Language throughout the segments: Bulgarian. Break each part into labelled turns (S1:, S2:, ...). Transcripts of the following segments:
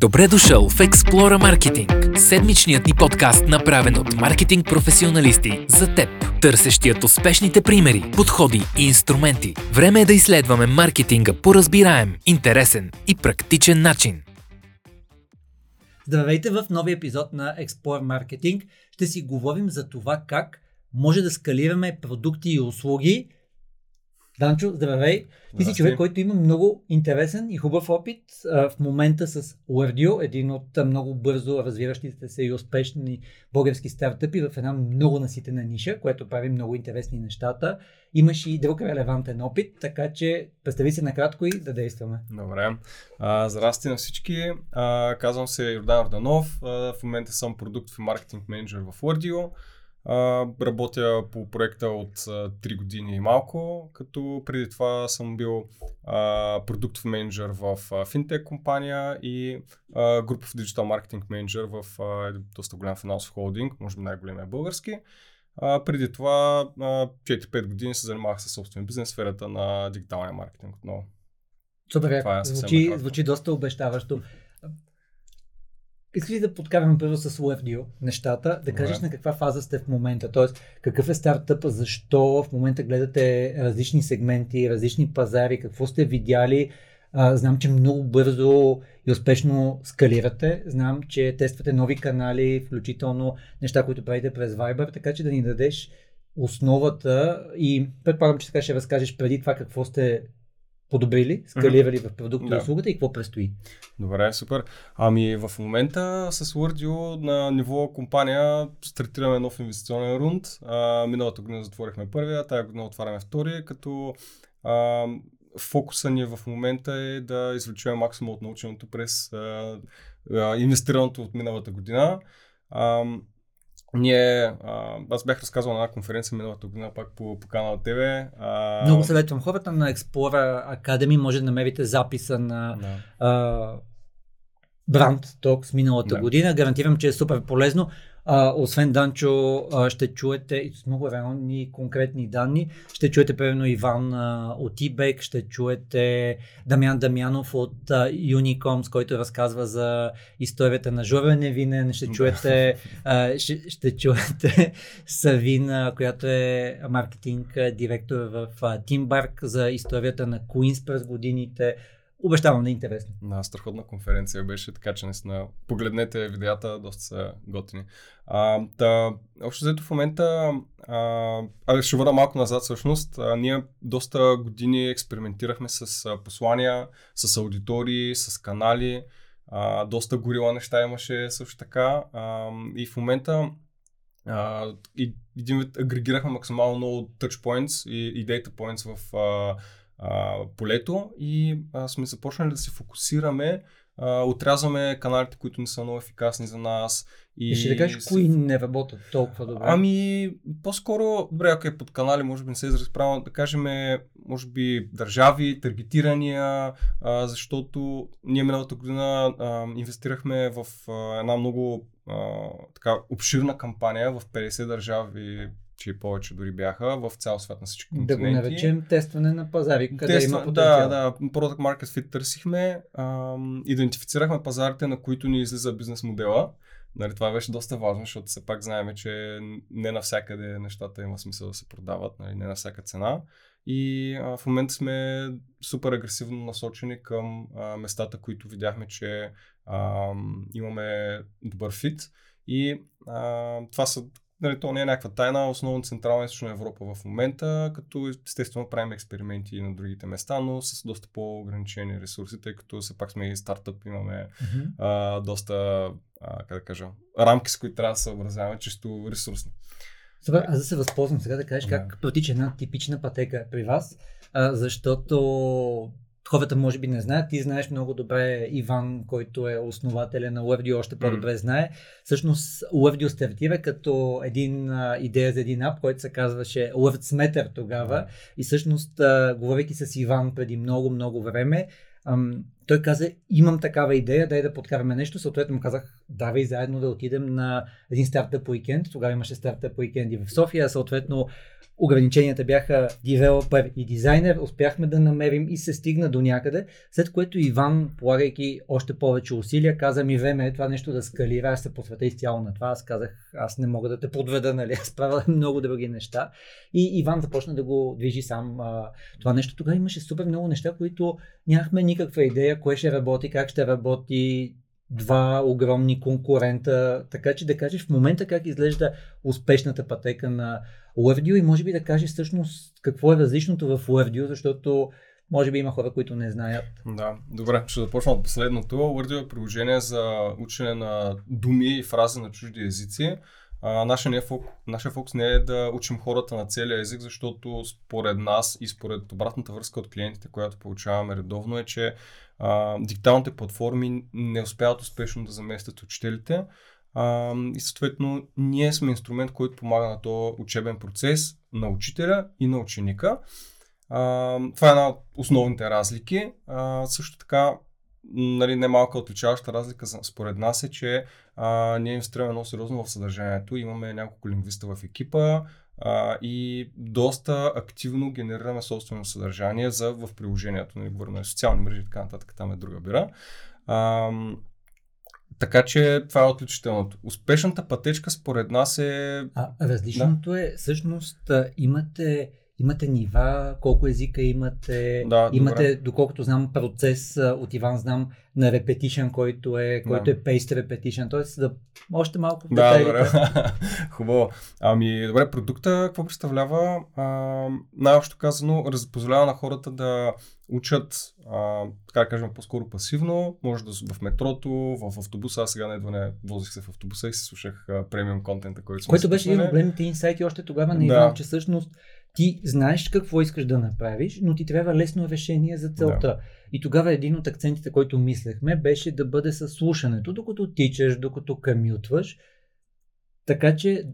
S1: Добре дошъл в Explora Marketing, седмичният ни подкаст, направен от маркетинг професионалисти за теб, търсещият успешните примери, подходи и инструменти. Време е да изследваме маркетинга по разбираем, интересен и практичен начин.
S2: Здравейте в новия епизод на Explore Marketing. Ще си говорим за това как може да скалираме продукти и услуги Данчо, здравей! Ти си човек, който има много интересен и хубав опит а, в момента с Wordio, един от много бързо развиващите се и успешни български стартъпи в една много наситена ниша, което прави много интересни нещата. Имаш и друг релевантен опит, така че представи се накратко и да действаме.
S3: Добре. А, здрасти на всички. А, казвам се Йордан Орданов. А, в момента съм продуктов и маркетинг менеджер в Wordio. Uh, работя по проекта от uh, 3 години и малко, като преди това съм бил uh, продуктов менеджер в финтек компания и групов диджитал маркетинг менеджер в uh, доста голям финансов холдинг, може би най-големия български. Uh, преди това uh, 4-5 години се занимавах със собствен бизнес в сферата на дигиталния маркетинг отново.
S2: Супер, е звучи, звучи доста обещаващо. Искаш ли да подкараме първо с WebDeal нещата, да кажеш на каква фаза сте в момента, т.е. какъв е стартъпа, защо в момента гледате различни сегменти, различни пазари, какво сте видяли. А, знам, че много бързо и успешно скалирате. Знам, че тествате нови канали, включително неща, които правите през Viber, така че да ни дадеш основата и предполагам, че така ще разкажеш преди това какво сте подобрили, скалирали mm-hmm. в продукта да. и услугата и какво предстои?
S3: Добре, супер. Ами в момента с Wordio на ниво компания стартираме нов инвестиционен рунд. А, миналата година затворихме първия, тази година отваряме втория, като а, фокуса ни в момента е да извлечем максимум от наученото през а, а, инвестираното от миналата година. А, ние, а, аз бях разказал на една конференция миналата година, пак по, по канала ТВ.
S2: А... Много съветвам хората на Explorer Academy, може да намерите записа на да. а, Brand Talks миналата да. година. Гарантирам, че е супер полезно. А, освен Данчо, а, ще чуете и с много реални конкретни данни. Ще чуете примерно Иван а, от eBay, ще чуете Дамян Дамянов от а, Unicom, който разказва за историята на Жора Невинен. Ще чуете, а, ще, ще чуете Савина, която е маркетинг директор в а, Teambark за историята на Queens през годините. Обещавам да е интересно.
S3: На страхотна конференция беше, така че наистина погледнете видеята, доста са готини. А, да, общо взето в момента, а, ще върна малко назад всъщност, а, ние доста години експериментирахме с а, послания, с аудитории, с канали, а, доста горила неща имаше също така а, и в момента а, и, един агрегирахме максимално много touchpoints и, и data points в а, а, полето и а, сме започнали да се фокусираме, а, отрязваме каналите, които не са много ефикасни за нас.
S2: И, и ще да кажеш, с... кои не работят толкова добре?
S3: Ами, по-скоро, добре, ако е под канали, може би не се изрази правилно, да кажем, може би държави, таргетирания, а, защото ние миналата година а, инвестирахме в а, една много а, така обширна кампания в 50 държави че повече дори бяха в цял свят на всички континенти.
S2: Да го наречем тестване на пазари, къде
S3: Тества,
S2: има потенциал.
S3: Да, да, Product Market Fit търсихме, ам, идентифицирахме пазарите, на които ни излиза бизнес модела. Нали, това беше доста важно, защото все пак знаем, че не навсякъде нещата има смисъл да се продават, нали, не на всяка цена. И а, в момента сме супер агресивно насочени към а, местата, които видяхме, че а, имаме добър фит. И а, това са Нали, то не е някаква тайна, основно Централна и Източна Европа в момента, като естествено правим експерименти и на другите места, но с доста по-ограничени ресурси, тъй като все пак сме и стартъп, имаме mm-hmm. а, доста, а, как да кажа, рамки, с които трябва да се съобразяваме чисто ресурсно.
S2: Добре, аз да се възползвам сега да кажеш yeah. как протича една типична пътека при вас, а, защото хората може би не знаят. Ти знаеш много добре Иван, който е основателя на Uevdio, още по-добре mm. знае. Всъщност Uevdio стартира като един а, идея за един ап, който се казваше WordSmeter тогава. Mm. И всъщност, а, говорейки с Иван преди много, много време, ам, той каза, имам такава идея, дай да подкараме нещо. Съответно му казах, давай заедно да отидем на един стартъп уикенд. Тогава имаше стартъп уикенди в София. Съответно, ограниченията бяха девелопер и дизайнер. Успяхме да намерим и се стигна до някъде, след което Иван, полагайки още повече усилия, каза ми време е това нещо да скалира, аз се посвета изцяло на това. Аз казах, аз не мога да те подведа, нали? Аз правя много други неща. И Иван започна да го движи сам това нещо. Тогава имаше супер много неща, които нямахме никаква идея, кое ще работи, как ще работи, два огромни конкурента, така че да кажеш в момента как изглежда успешната пътека на WebDeal и може би да кажеш всъщност какво е различното в WebDeal, защото може би има хора, които не знаят.
S3: Да, добре, ще започна от последното. WordDeal е приложение за учене на думи и фрази на чужди езици. А, нашия, е фокус, нашия фокус не е да учим хората на целия език, защото според нас и според обратната връзка от клиентите, която получаваме редовно е, че а, дигиталните платформи не успяват успешно да заместят учителите. А, и съответно ние сме инструмент, който помага на този учебен процес на учителя и на ученика. А, това е една от основните разлики. А, също така нали, немалка отличаваща разлика според нас е, че а, ние инвестираме много сериозно в съдържанието. Имаме няколко лингвиста в екипа а, и доста активно генерираме собствено съдържание за, в приложението. Нали, говорим на социални мрежи и така нататък, там е друга бира. А, така че това е отличителното. Успешната пътечка според нас е...
S2: А, различното да. е, всъщност имате имате нива, колко езика имате,
S3: да,
S2: имате, добре. доколкото знам, процес от Иван знам на repetition, който е, който да. е paste repetition, т.е. да още малко в
S3: Да, добре. Хубаво. Ами, добре, продукта какво представлява? Най-общо казано, позволява на хората да учат, а, така да кажем, по-скоро пасивно, може да в метрото, в автобуса, аз сега едва не возих се в автобуса и се слушах премиум контента, който
S2: сме Който беше един от големите инсайти още тогава на Иван, да. че всъщност ти знаеш какво искаш да направиш, но ти трябва лесно решение за целта. Да. И тогава един от акцентите, който мислехме, беше да бъде със слушането, докато тичаш, докато камютваш. Така че,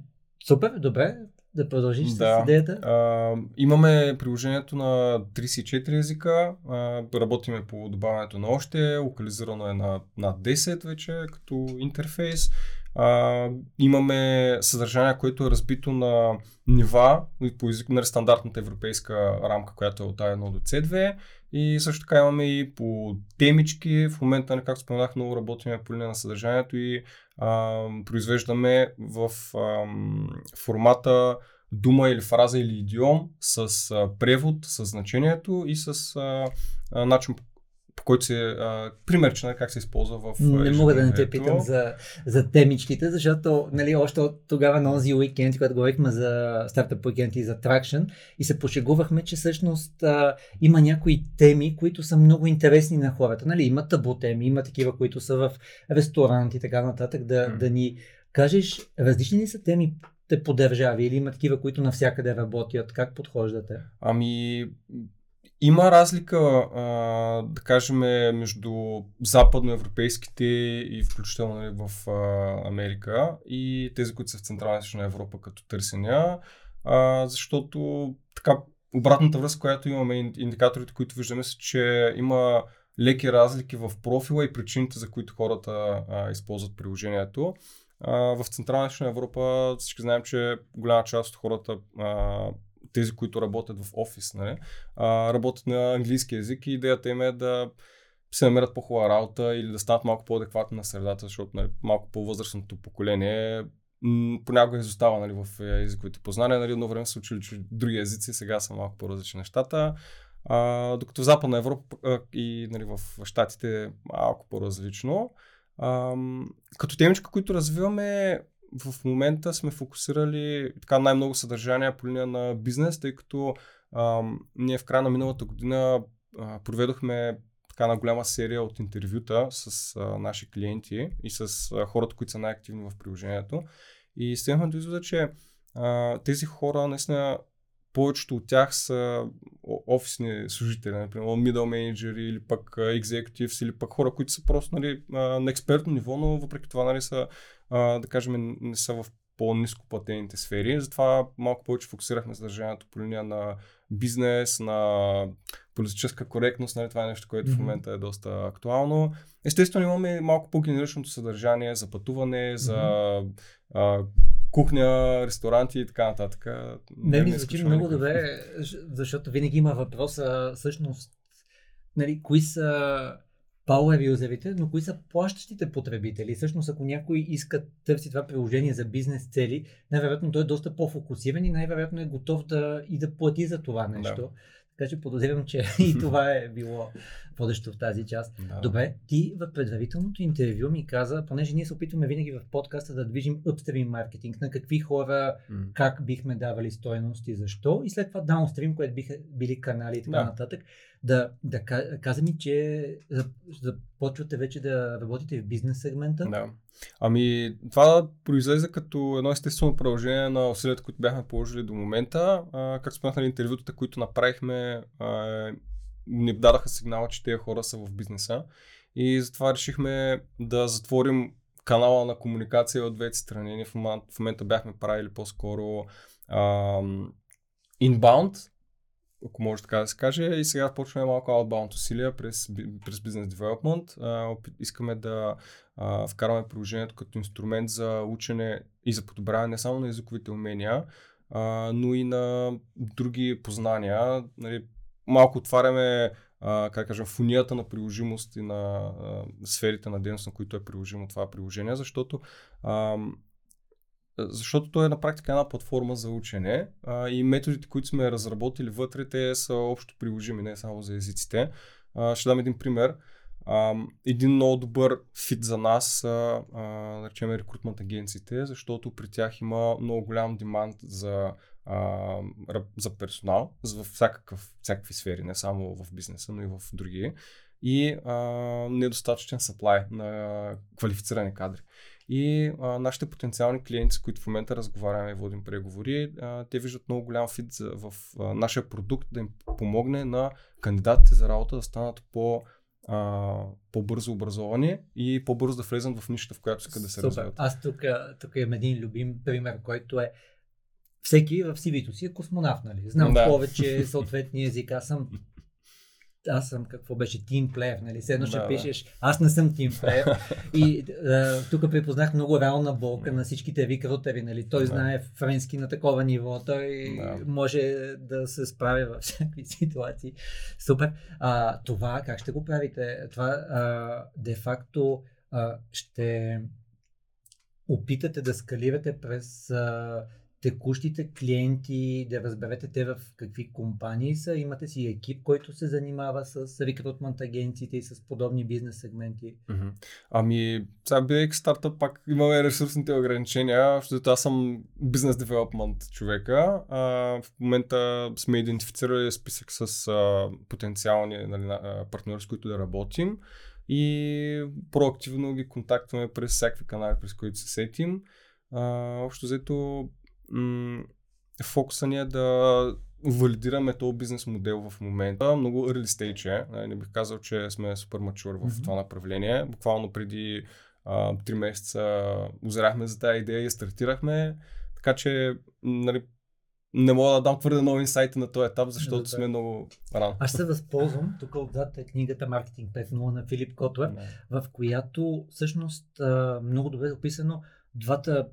S2: супер, добре, да продължиш да. с идеята.
S3: А, имаме приложението на 34 езика, а, работиме по добавянето на още, локализирано е на, на 10 вече като интерфейс. А, имаме съдържание, което е разбито на нива по език на стандартната европейска рамка, която е от A1 до C2. И също така имаме и по темички. В момента, както споменах, много работим по линия на съдържанието и а, произвеждаме в а, формата дума или фраза или идиом с а, превод, с значението и с а, а, начин по който се, а, примерче как се използва в
S2: Не мога да не те питам за, за темичките, защото нали, още от тогава на този уикенд, когато говорихме за стартъп уикенд и за Traction и се пошегувахме, че всъщност а, има някои теми, които са много интересни на хората. Нали, има табу теми, има такива, които са в ресторант и така нататък, да, mm. да ни кажеш различни ли са теми по държави или има такива, които навсякъде работят? Как подхождате?
S3: Ами, има разлика, а, да кажем, между западноевропейските и включително нали, в а, Америка и тези, които са в Централна и Европа като търсения, а, защото така обратната връзка, която имаме, индикаторите, които виждаме, са, че има леки разлики в профила и причините, за които хората а, използват приложението. А, в Централна и Европа всички знаем, че голяма част от хората а, тези, които работят в офис, нали, а, работят на английски язик и идеята им е да се намерят по-хубава работа или да станат малко по-адекватни на средата, защото нали, малко по-възрастното поколение понякога изостава нали, в е, езиковите познания. Нали, едно време са учили други езици, сега са малко по-различни нещата. А, докато в Западна Европа а, и нали, в Штатите малко по-различно. А, като темичка, които развиваме, в момента сме фокусирали така най-много съдържание по линия на бизнес, тъй като а, ние в края на миналата година а, проведохме така на голяма серия от интервюта с а, наши клиенти и с а, хората, които са най-активни в приложението. И стигнахме до извода, че а, тези хора наистина повечето от тях са офисни служители, например, middle менеджери или пък executives или пък хора, които са просто нали, на експертно ниво, но въпреки това нали, са да кажем, не са в по-низко платените сфери. Затова малко повече фокусирахме съдържанието по линия на бизнес, на политическа коректност, нали, това е нещо, което mm-hmm. в момента е доста актуално. Естествено имаме малко по-генеричното съдържание за пътуване, за mm-hmm. а, кухня, ресторанти и така нататък.
S2: Не, ми звучи много добре, защото винаги има въпроса всъщност, нали, кои са power юзерите, но кои са плащащите потребители. Всъщност, ако някой иска търси това приложение за бизнес цели, най-вероятно той е доста по-фокусиран и най-вероятно е готов да и да плати за това нещо. Да. Така че подозирам, че и това е било водещо в тази част. Да. Добре, ти в предварителното интервю ми каза, понеже ние се опитваме винаги в подкаста да движим upstream маркетинг, на какви хора, mm. как бихме давали стоеност и защо, и след това downstream, което биха били канали и така да. нататък, да, да каза ми, че започвате вече да работите в бизнес сегмента.
S3: Да. Ами, това произлезе като едно естествено продължение на усилията, които бяхме положили до момента. А, как споменах на интервютата, които направихме, а, ни дадаха сигнала, че тези хора са в бизнеса. И затова решихме да затворим канала на комуникация от двете страни. Ние в момента, в момента бяхме правили по-скоро а, inbound, ако може така да се каже. И сега почваме малко outbound усилия през, през Development. А, искаме да а, вкараме приложението като инструмент за учене и за подобряване не само на езиковите умения, а, но и на други познания. Нали, малко отваряме а, как кажем, фунията на приложимост и на а, сферите на дейност, на които е приложимо това приложение, защото а, защото то е на практика една платформа за учене а, и методите, които сме разработили вътре, те са общо приложими, не само за езиците. А, ще дам един пример. А, един много добър фит за нас са, наречем рекрутмент агенциите, защото при тях има много голям демант за, а, за персонал, за всякакъв, всякакви сфери, не само в бизнеса, но и в други. И а, недостатъчен саплай на квалифицирани кадри. И а, нашите потенциални клиенти, с които в момента разговаряме и водим преговори, а, те виждат много голям фит за, в а, нашия продукт да им помогне на кандидатите за работа да станат по а, по-бързо образовани и по-бързо да влезат в нищата, в която искат да се Супер. развиват.
S2: Аз тук, тук имам един любим пример, който е всеки в CV-то си е космонавт, нали? Знам да. повече съответния език. Аз съм аз съм какво беше тимплеер, нали? Седно ще да, пишеш, аз не съм тимплеер. и тук припознах много реална болка на всичките рекрутери, нали? Той да. знае френски на такова ниво, той да. може да се справя във всякакви ситуации. Супер. А, това как ще го правите? Това а, де-факто а, ще опитате да скалирате през а, текущите клиенти, да разберете те в какви компании са. Имате си екип, който се занимава с рекрутмент агенциите и с подобни бизнес сегменти.
S3: Ами, сега бидейки стартъп, пак имаме ресурсните ограничения, защото аз съм бизнес девелопмент човека. А, в момента сме идентифицирали списък с а, потенциални нали, партньори, с които да работим и проактивно ги контактваме през всякакви канали, през които се сетим. А, общо взето м- фокуса ни е да валидираме този бизнес модел в момента. Много early stage е. Не бих казал, че сме супер мачур в mm-hmm. това направление. Буквално преди а, 3 месеца озряхме за тази идея и стартирахме. Така че нали, не мога да дам твърде нови инсайти на този етап, защото сме много рано.
S2: Аз се възползвам, тук отзад е книгата Маркетинг 5.0 на Филип Котлер, в която всъщност много добре е описано двата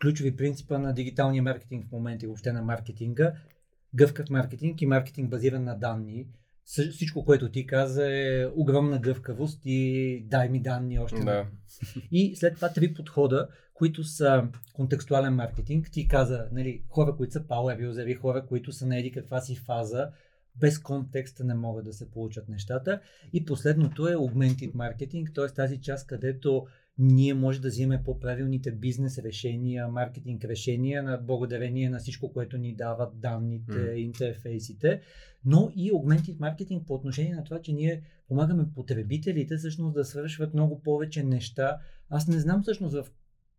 S2: ключови принципа на дигиталния маркетинг в момента и въобще на маркетинга. Гъвкав маркетинг и маркетинг базиран на данни. Всичко, което ти каза е огромна гъвкавост и дай ми данни още.
S3: Да.
S2: И след това три подхода, които са контекстуален маркетинг. Ти каза, нали, хора, които са power users, хора, които са на еди каква си фаза, без контекста не могат да се получат нещата. И последното е augmented marketing, т.е. тази част, където ние може да взимаме по-правилните бизнес решения, маркетинг решения, на благодарение на всичко, което ни дават данните, mm. интерфейсите, но и augmented маркетинг по отношение на това, че ние помагаме потребителите всъщност да свършват много повече неща. Аз не знам всъщност в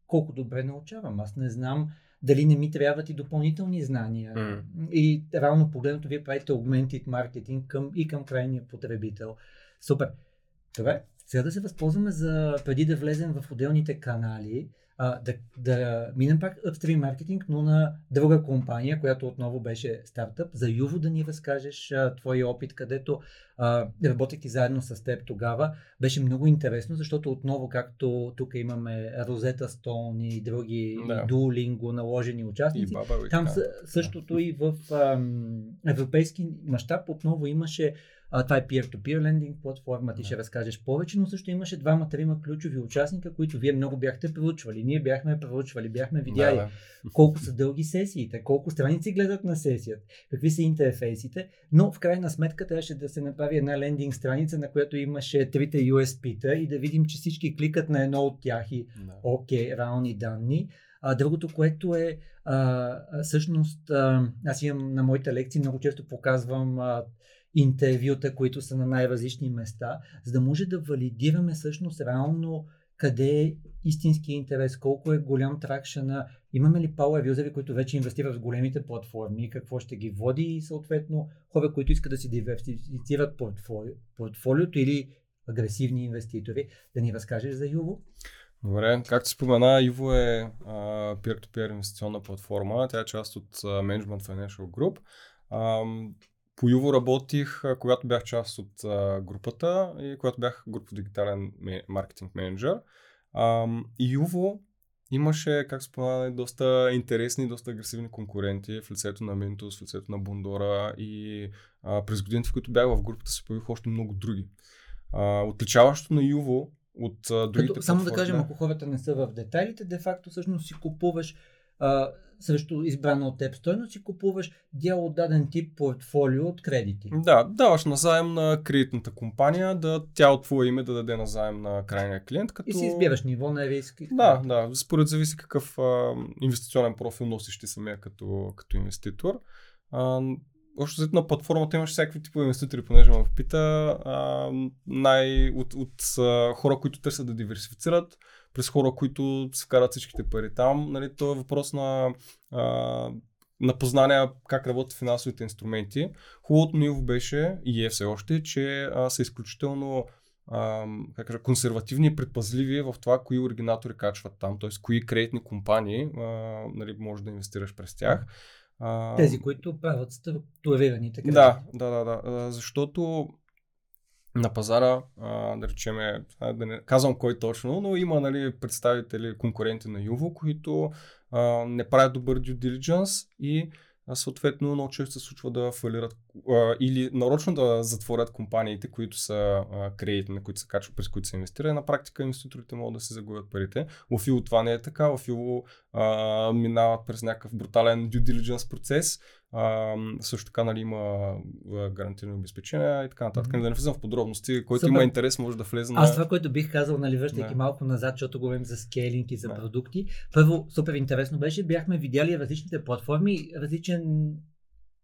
S2: колко добре научавам. Аз не знам дали не ми трябват и допълнителни знания. Mm. И реално погледнато, вие правите augmented маркетинг към, и към крайния потребител. Супер. Добре, Сега да се възползваме за, преди да влезем в отделните канали, а, да, да минем пак upstream маркетинг, но на друга компания, която отново беше стартъп. За Юво да ни разкажеш а, твой опит, където а, работейки заедно с теб тогава, беше много интересно, защото отново, както тук имаме Розета Стоун и други да. Duolingo наложени участници,
S3: и баба,
S2: там същото и в а, европейски мащаб отново имаше а, това е peer-to-peer лендинг платформа, ти ще разкажеш повече, но също имаше двама-трима ключови участника, които вие много бяхте проучвали. Ние бяхме проучвали, бяхме видяли да, да. колко са дълги сесиите, колко страници гледат на сесията, какви са интерфейсите, но в крайна сметка трябваше да се направи една лендинг страница, на която имаше трите USP-та и да видим, че всички кликат на едно от тях и да. окей, okay, реални данни. А, другото, което е, а, всъщност, а, аз имам на моите лекции, много често показвам а, интервюта, които са на най-различни места, за да може да валидираме всъщност реално къде е истински интерес, колко е голям тракшена, имаме ли power юзери, които вече инвестират в големите платформи, какво ще ги води и съответно хора, които искат да си диверсифицират портфолио, портфолиото или агресивни инвеститори. Да ни разкажеш за Юво?
S3: Добре, както спомена, Юво е а, peer-to-peer инвестиционна платформа. Тя е част от а, Management Financial Group. А, по Юво работих, когато бях част от групата и когато бях група дигитален маркетинг менеджер. И Юво имаше, как спомена, доста интересни, доста агресивни конкуренти в лицето на Ментус, в лицето на Бундора и а, през годините, в които бях в групата, се появиха още много други. А, отличаващо на Юво от а, другите Като,
S2: Само да кажем, ако хората не са в детайлите, де-факто всъщност си купуваш а, срещу избрана от теб стойност и купуваш дял от даден тип портфолио от кредити.
S3: Да, даваш назаем на кредитната компания, да тя от твое име да даде назаем на крайния клиент. Като...
S2: И си избираш ниво на риск.
S3: Да, да, според зависи какъв а, инвестиционен профил носиш ти самия като, като инвеститор. А, Общо на платформата имаш всякакви типове инвеститори, понеже ме пита а, най- от, от, от хора, които търсят да диверсифицират, през хора, които се вкарат всичките пари там. Нали, то е въпрос на, а, на познание как работят финансовите инструменти. Хубавото ниво беше и е все още, че а, са изключително а, как кажа, консервативни и предпазливи в това, кои оригинатори качват там, т.е. кои кредитни компании а, нали, може да инвестираш през тях.
S2: Тези, които правят структурираните
S3: кредити. Да, да, да, да. Защото на пазара, а, да речем, да не казвам кой точно, но има нали, представители, конкуренти на Юво, които а, не правят добър due diligence и а съответно много често се случва да фалират а, или нарочно да затворят компаниите, които са кредити, на които се качват, през които се инвестира. И на практика инвеститорите могат да се загубят парите. В Фило това не е така. В Фило минават през някакъв брутален due diligence процес, а, също така нали, има гарантирани обезпечения и така нататък. Mm-hmm. Да не влизам в подробности. Който Супер. има интерес, може да влезе
S2: на. Аз това, което бих казал, нали, връщайки малко назад, защото говорим за скейлинг и за да. продукти. Първо, супер интересно беше, бяхме видяли различните платформи, различен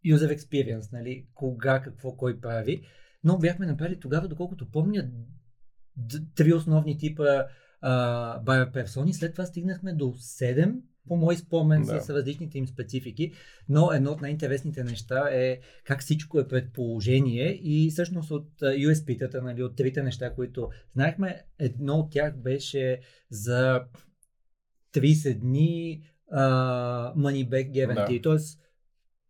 S2: user experience, нали, кога, какво, кой прави. Но бяхме направили тогава, доколкото помня, три основни типа buyer персони. След това стигнахме до 7 по мой спомен да. с различните им специфики, но едно от най-интересните неща е как всичко е предположение и всъщност от USP-тата, нали, от трите неща, които знаехме, едно от тях беше за 30 дни uh, money back guarantee, да. т.е.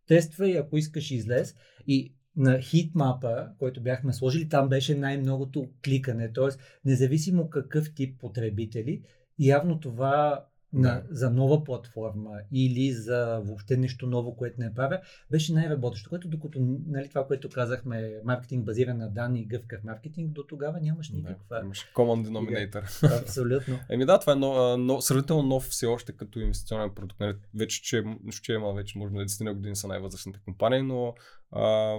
S2: тествай, ако искаш излез и на хитмапа, който бяхме сложили, там беше най-многото кликане, т.е. независимо какъв тип потребители, явно това на, за нова платформа или за въобще нещо ново, което не правя, беше най-работещо. Което докато нали, това, което казахме, маркетинг базиран на данни и гъвкав маркетинг, до тогава нямаш никаква.
S3: Да, имаш common denominator.
S2: Абсолютно.
S3: Еми да, това е нов, нов, сравнително нов все още като инвестиционен продукт. Нали, вече, че, че има вече, може би, 10 години са най-възрастните компании, но а,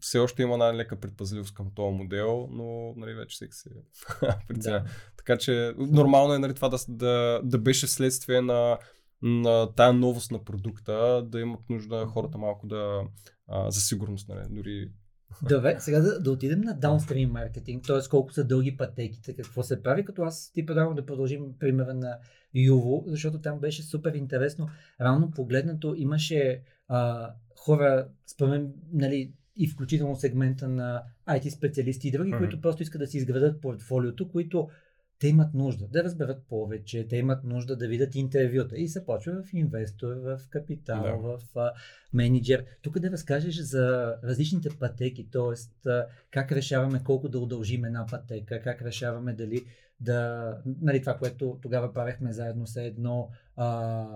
S3: все още има най-лека предпазливост към този модел, но нали, вече всеки се преценя. Да. Така че нормално е нали, това да, да, да беше следствие на, на тая новост на продукта, да имат нужда хората малко да а, за сигурност, нали, дори
S2: Добре, сега да, да отидем на даунстрим маркетинг, т.е. колко са дълги пътеките, какво се прави, като аз ти предлагам да продължим примера на Юво, защото там беше супер интересно. Рано погледнато имаше а, хора, спомен, нали, и включително сегмента на IT специалисти и други, mm-hmm. които просто искат да си изградат портфолиото, които те имат нужда да разберат повече, те имат нужда да видят интервюта и се почва в инвестор, в капитал, да. в а, менеджер. Тук да разкажеш за различните пътеки, т.е. как решаваме колко да удължим една пътека, как решаваме дали да, нали, това, което тогава правехме заедно с едно а,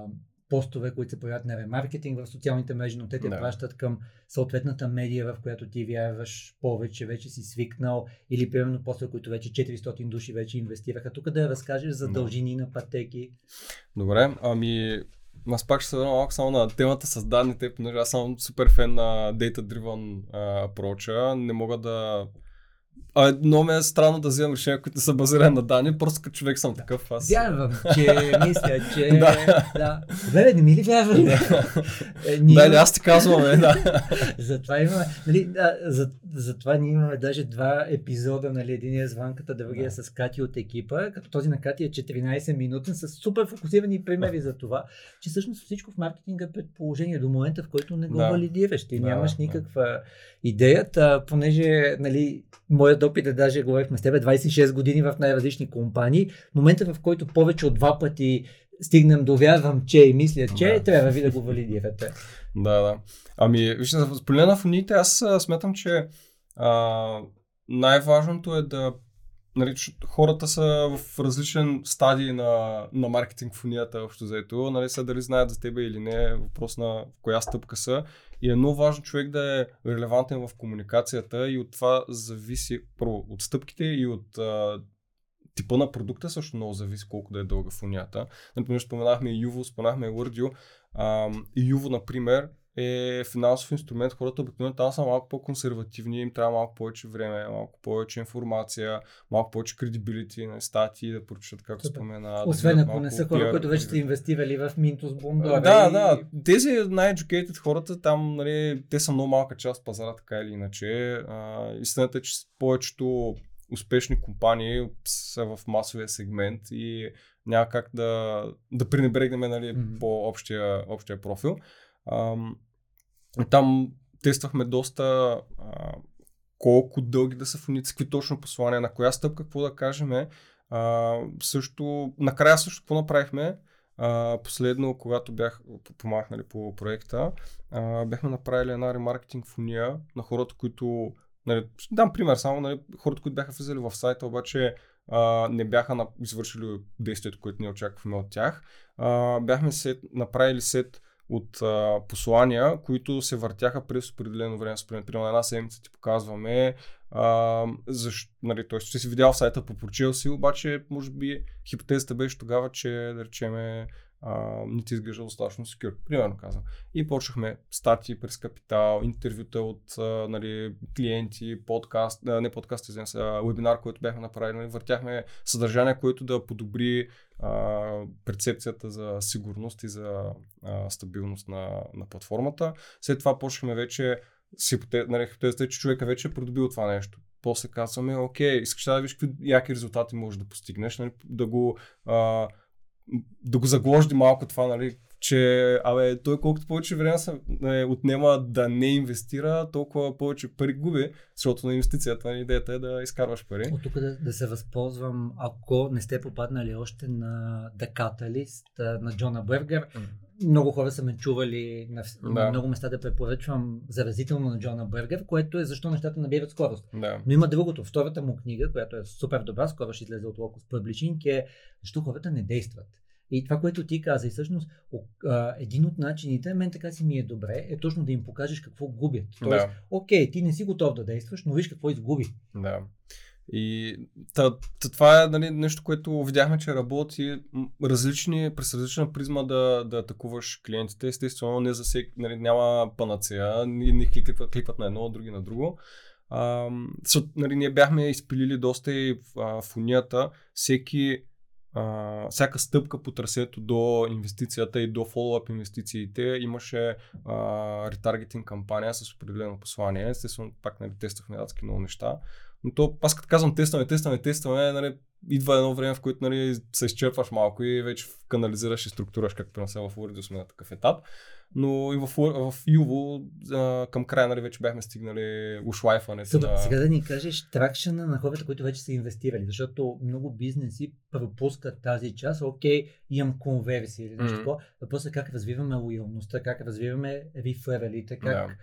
S2: постове, които се появят на ремаркетинг в социалните мрежи, но те те да. пращат към съответната медия, в която ти вярваш повече, вече си свикнал, или примерно после, които вече 400 души вече инвестираха. Тук да разкажеш за дължини на пътеки.
S3: Добре, ами аз пак ще се върна малко само на темата с данните, понеже аз съм супер фен на Data Driven approach. Не мога да а, много ми е странно да вземам решения, които са базирани на данни, просто като човек съм такъв. Аз...
S2: Вярвам, че мисля, че... да. да. Бе, не ми ли вярваш?
S3: Да. Е, ние... да, аз ти казвам, е, да.
S2: Затова имаме, нали, да, за, затова ние имаме даже два епизода, нали, единия с Ванката, другия да. с Кати от екипа, като този на Кати е 14 минутен, с супер фокусирани примери за това, че всъщност всичко в маркетинга е предположение до момента, в който не го да. валидираш. Ти да, нямаш никаква да. идеята, понеже, нали, моят опит е даже, говорихме с тебе, 26 години в най-различни компании. Момента, в който повече от два пъти стигнем до вярвам, че и мисля, че да. трябва ви да го валидирате.
S3: Да, да. Ами, вижте, за полина на фоните, аз смятам, че а, най-важното е да нали, хората са в различен стадий на, на маркетинг фонията, общо заето. Нали, са дали знаят за тебе или не, въпрос на коя стъпка са. И е много важно човек да е релевантен в комуникацията и от това зависи, първо, от стъпките и от а, типа на продукта също много зависи колко да е дълга фонията. Например, споменахме Юво, споменахме и Юво, например, е финансов инструмент. Хората обикновено там са малко по-консервативни, им трябва малко повече време, малко повече информация, малко повече кредибилити на статии да прочитат, както Супер. спомена.
S2: Освен да ако не са хора, които вече са инвестирали в Минтус Бондора.
S3: Да, и... да. Тези най-educated хората там, нали, те са много малка част пазара, така или иначе. А, истината е, че повечето успешни компании са в масовия сегмент и няма как да, да пренебрегнем нали, mm-hmm. по общия, общия профил. Ам, там тествахме доста а, колко дълги да са фоните, какви точно послания, на коя стъпка, какво да кажем. А, също, накрая също какво направихме? А, последно, когато бях помахнали по проекта, а, бяхме направили една ремаркетинг фония на хората, които Нали, дам пример, само нали, хората, които бяха влизали в сайта, обаче а, не бяха на, извършили действието, което ние очаквахме от тях. А, бяхме сет, направили сет от а, послания, които се въртяха през определено време. Примерно една седмица ти показваме а, защо, нали, т.е. си видял сайта по прочел си, обаче може би хипотезата беше тогава, че да речеме а, не ти изглежда достатъчно секюр. Примерно казвам. И почнахме статии през капитал, интервюта от а, нали, клиенти, подкаст, а, не подкаст, извинявам се, вебинар, който бяхме направили. Нали, въртяхме съдържание, което да подобри а, перцепцията за сигурност и за а, стабилност на, на платформата. След това почнахме вече с хипотезата, нали, че човека вече е придобил това нещо после казваме, окей, искаш да видиш какви яки резултати можеш да постигнеш, нали, да го а, да го загложди малко това, нали, че абе, той колкото повече време се е, отнема да не инвестира, толкова повече пари губи, защото на инвестицията нали, идеята е да изкарваш пари.
S2: От тук да, да се възползвам, ако не сте попаднали още на The Catalyst на Джона Бергер, много хора са ме чували на, да. на много места да препоръчвам заразително на Джона Бергер, което е защо нещата набират скорост.
S3: Да.
S2: Но има другото. Втората му книга, която е супер добра, скоро ще излезе от Locus Publishing, е защо хората не действат. И това, което ти каза, и всъщност един от начините, мен така си ми е добре, е точно да им покажеш какво губят. Тоест, да. окей, ти не си готов да действаш, но виж какво изгуби.
S3: Да. И та, та, това е нали, нещо, което видяхме, че работи различни, през различна призма да, да атакуваш клиентите. Естествено, не за всеки, нали, няма панацея, не кликват, кликват на едно, други на друго. А, нали, ние бяхме изпилили доста и в фунията. Всеки а, всяка стъпка по трасето до инвестицията и до фоллоуап инвестициите имаше ретаргетинг кампания с определено послание. Естествено, пак нали, тествахме адски много неща. Но то, аз като казвам тестваме, тестваме, тестваме, нали, идва едно време, в което нали, се изчерпваш малко и вече канализираш и структураш, както на в Urdu сме на такъв етап. Но и в, в Юво към края нали, вече бяхме стигнали ушлайфането.
S2: На... Сега да ни кажеш тракшена на хората, които вече са инвестирали, защото много бизнеси пропускат тази част. Окей, имам конверсия или нещо mm-hmm. такова. Въпросът е как развиваме лоялността, как развиваме рефералите, как да.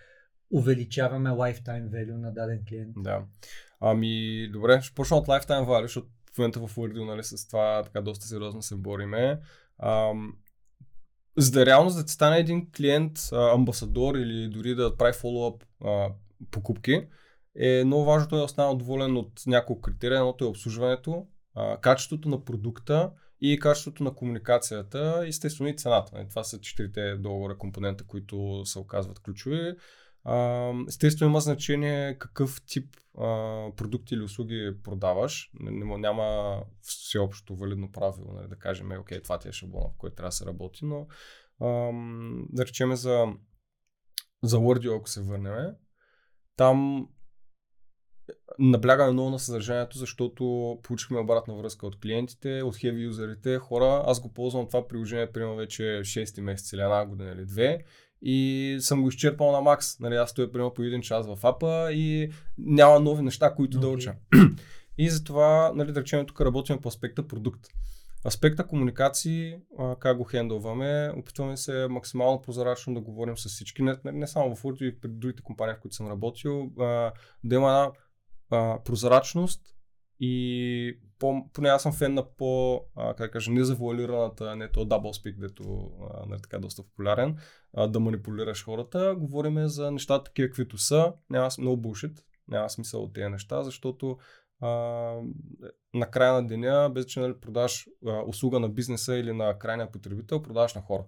S2: увеличаваме lifetime value на даден клиент.
S3: Да. Ами, добре, ще почна от lifetime value, защото в момента в Urdu, нали, с това така доста сериозно се бориме. Ам, за да реално да ти стане един клиент, а, амбасадор или дори да прави фоллоуап покупки, е много важно той да остане доволен от няколко критерия. Едното е обслужването, а, качеството на продукта и качеството на комуникацията, естествено и цената. Нали, това са четирите договора компонента, които се оказват ключови. Естествено има значение какъв тип продукти или услуги продаваш. Няма всеобщо валидно правило, нали, да кажем, е, окей, това ти е шаблона, по който трябва да се работи, но а, да речем за, за Word, ако се върнем, там наблягаме много на съдържанието, защото получихме обратна връзка от клиентите, от хеви юзерите, хора. Аз го ползвам това приложение, примерно вече 6 месец или една година или две и съм го изчерпал на макс. Нали, аз стоя примерно по един час в апа и няма нови неща, които okay. да уча. и затова, нали, да речем, тук работим по аспекта продукт. Аспекта комуникации, а, как го хендълваме, опитваме се максимално прозрачно да говорим с всички, не, не, само в Urdu, и при другите компании, в които съм работил, а, да има една а, прозрачност и по, поне аз съм фен на по, а, как кажа, незавуалираната, не то speak, дето а, нали, така доста популярен, а, да манипулираш хората. Говориме за нещата такива, каквито са. Няма много булшит, няма смисъл от тези неща, защото а, на края на деня, без че нали, продаш а, услуга на бизнеса или на крайния потребител, продаваш на хора.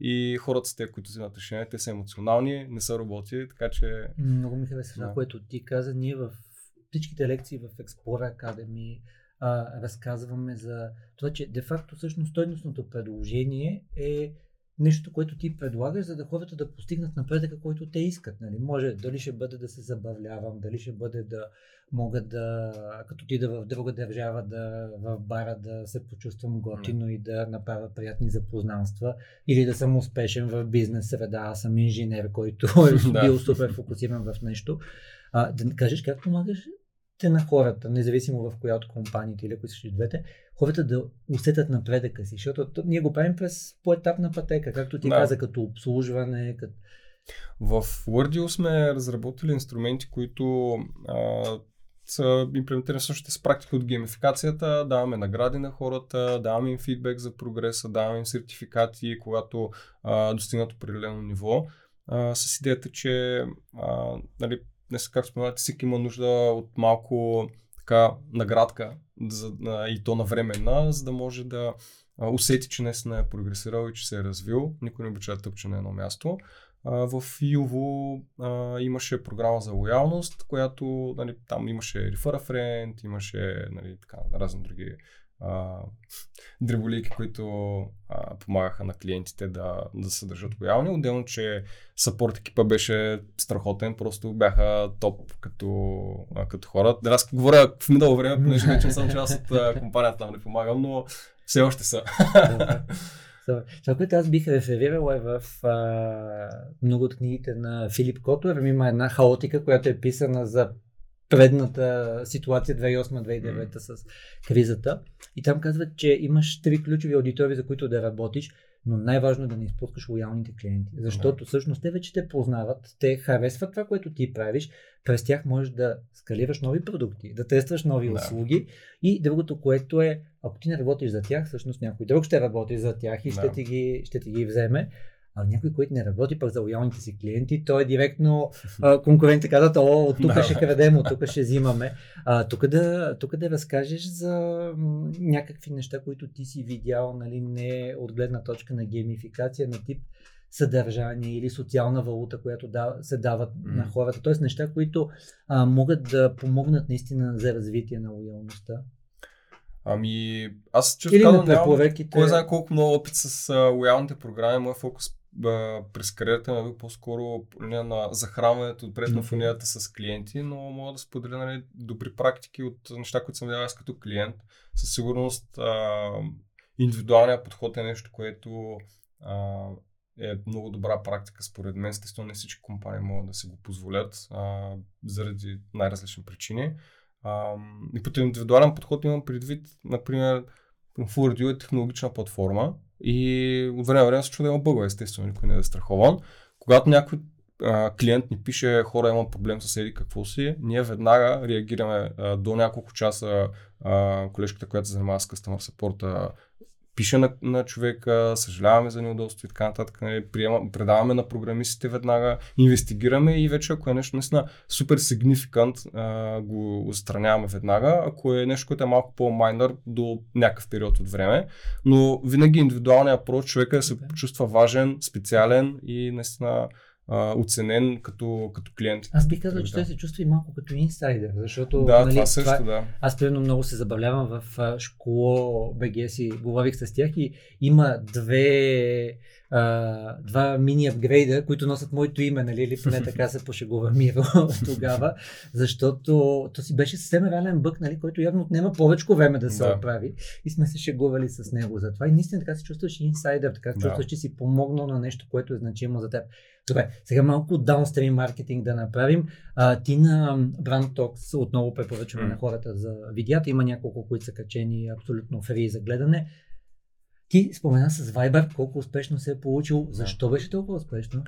S3: И хората с те, които взимат решения, те са емоционални, не са роботи, така че...
S2: Много ми хареса това, да. което ти каза. Ние в всичките лекции в Explorer Academy, а, разказваме за това, че де-факто всъщност стойностното предложение е нещо, което ти предлагаш, за да хората да постигнат напредъка, който те искат. Нали? Може дали ще бъде да се забавлявам, дали ще бъде да могат да, като ти да в друга държава, да в бара да се почувствам готино и да направя приятни запознанства, или да съм успешен в бизнес среда. Аз съм инженер, който е бил супер фокусиран в нещо. А, да кажеш как помагаш на хората, независимо в коя от компаниите или ако искаш двете, хората да усетят напредъка си, защото ние го правим през поетапна пътека, както ти да. каза, като обслужване. Като...
S3: В Wordio сме разработили инструменти, които а, са имплементирани също с практика от геймификацията, даваме награди на хората, даваме им фидбек за прогреса, даваме им сертификати, когато а, достигнат определено ниво, а, с идеята, че а, нали, днес, както споменате, всеки има нужда от малко така наградка за, и то навременна, за да може да усети, че наистина е прогресирал и че се е развил. Никой не обича да тъпче на едно място. в Юво имаше програма за лоялност, която нали, там имаше Refer Friend, имаше нали, така, разни други дреболики, които а, помагаха на клиентите да, да се държат лоялни. Отделно, че сапорт екипа беше страхотен, просто бяха топ като, а, като хора. Да, аз говоря в минало време, понеже вече съм част от компанията, там не помагам, но все още са.
S2: Това, което аз бих реферирал е в а, много от книгите на Филип Котовер. Има една хаотика, която е писана за предната ситуация 2008-2009 mm. с кризата. И там казват, че имаш три ключови аудитории, за които да работиш, но най-важно е да не изпускаш лоялните клиенти. Защото всъщност те вече те познават, те харесват това, което ти правиш, през тях можеш да скалираш нови продукти, да тестваш нови да. услуги и другото, което е, ако ти не работиш за тях, всъщност някой друг ще работи за тях и да. ще, ти ги, ще ти ги вземе. А някой, който не работи пък за лоялните си клиенти, той е директно конкурентите казват, о, от тук ще крадем, от тук ще взимаме. А, тук, да, тук да разкажеш за някакви неща, които ти си видял, нали, не от гледна точка на геймификация, на тип съдържание или социална валута, която да, се дават mm. на хората. Тоест неща, които а, могат да помогнат наистина за развитие на лоялността.
S3: Ами, аз често казвам, кой знае колко много опит с а, лоялните програми, моят фокус а, през кариерата ми по-скоро на захранването от на с клиенти, но мога да споделя нали, добри практики от неща, които съм видял аз като клиент. Със сигурност а, индивидуалният подход е нещо, което а, е много добра практика според мен. Естествено не всички компании могат да се го позволят а, заради най-различни причини. А, и по индивидуален подход имам предвид, например, FullReview е технологична платформа и от време на време се чува да има бъгове, естествено, никой не е страхован. Когато някой а, клиент ни пише, хора има проблем с еди какво си, ние веднага реагираме а, до няколко часа а, колежката, която се занимава с customer support, пише на, на човека, съжаляваме за неудобство и така нататък, нали, приема, предаваме на програмистите веднага, инвестигираме и вече ако е нещо наистина супер сигнификант, го отстраняваме веднага, ако е нещо, което е малко по-майнър до някакъв период от време, но винаги индивидуалният проч човека да се чувства важен, специален и наистина а, оценен като, като клиент.
S2: Аз бих казал, че той се чувства и малко като инсайдер, защото...
S3: Да, нали, това също, това, да.
S2: Аз примерно много се забавлявам в школо БГ си, говорих с тях и има две а, два мини апгрейда, които носят моето име, нали, или поне така се пошегува Миро тогава, защото то си беше съвсем реален бък, нали, който явно отнема повече време да се да. оправи и сме се шегували с него за това и наистина така се чувстваш инсайдер, така да. чувстваш, че си помогнал на нещо, което е значимо за теб. Добре, сега малко даунстрим маркетинг да направим. А, ти на Brand Talks отново препоръчваме mm. на хората за видеята. Има няколко, които са качени абсолютно фри за гледане. Ти спомена с Viber колко успешно се е получил. Защо беше толкова успешно?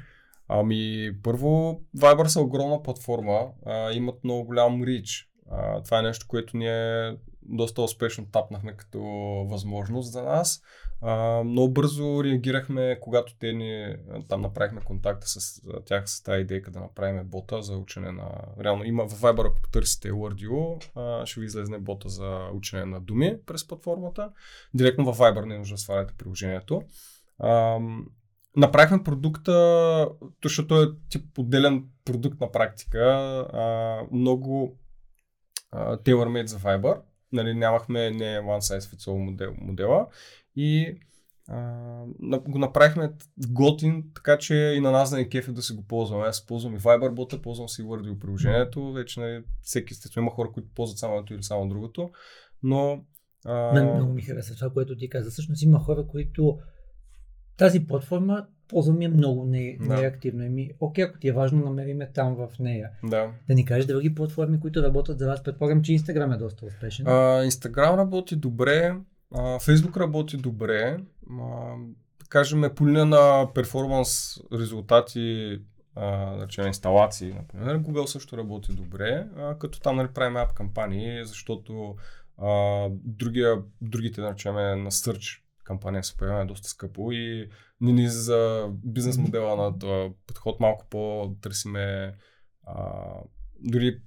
S3: Ами, първо, Viber са огромна платформа, а, имат много голям рич. А, това е нещо, което ние доста успешно тапнахме като възможност за нас. А, много бързо реагирахме, когато те ни там направихме контакта с тях с тази идея да направим бота за учене на... Реално има в Viber, ако потърсите а, ще ви излезне бота за учене на думи през платформата. Директно в Viber не е нужно да сваляте приложението. А, направихме продукта, защото е тип отделен продукт на практика, а, много tailor-made за Viber. Нали, нямахме не one size fits all модел, модела и а, го направихме готин, така че и на нас да не кефи да се го ползваме. Аз ползвам и Viber бота, ползвам си Word приложението. Вече нали, всеки естествено има хора, които ползват само едното или само другото. Но
S2: а... Мен много ми хареса това, което ти каза. Всъщност има хора, които тази платформа ползвам я много не, да. неактивно. Еми, окей, ако ти е важно, намериме там в нея.
S3: Да.
S2: Да ни кажеш други платформи, които работят за вас. Предполагам, че Инстаграм е доста успешен.
S3: Инстаграм работи добре. Фейсбук работи добре. А, кажем, по линия на перформанс резултати, а, значи, инсталации, например, Google също работи добре, а, като там нали, правим ап кампании, защото а, другия, другите, да на Search кампания се появява е доста скъпо и не ни за бизнес модела на това подход малко по-търсиме а, дори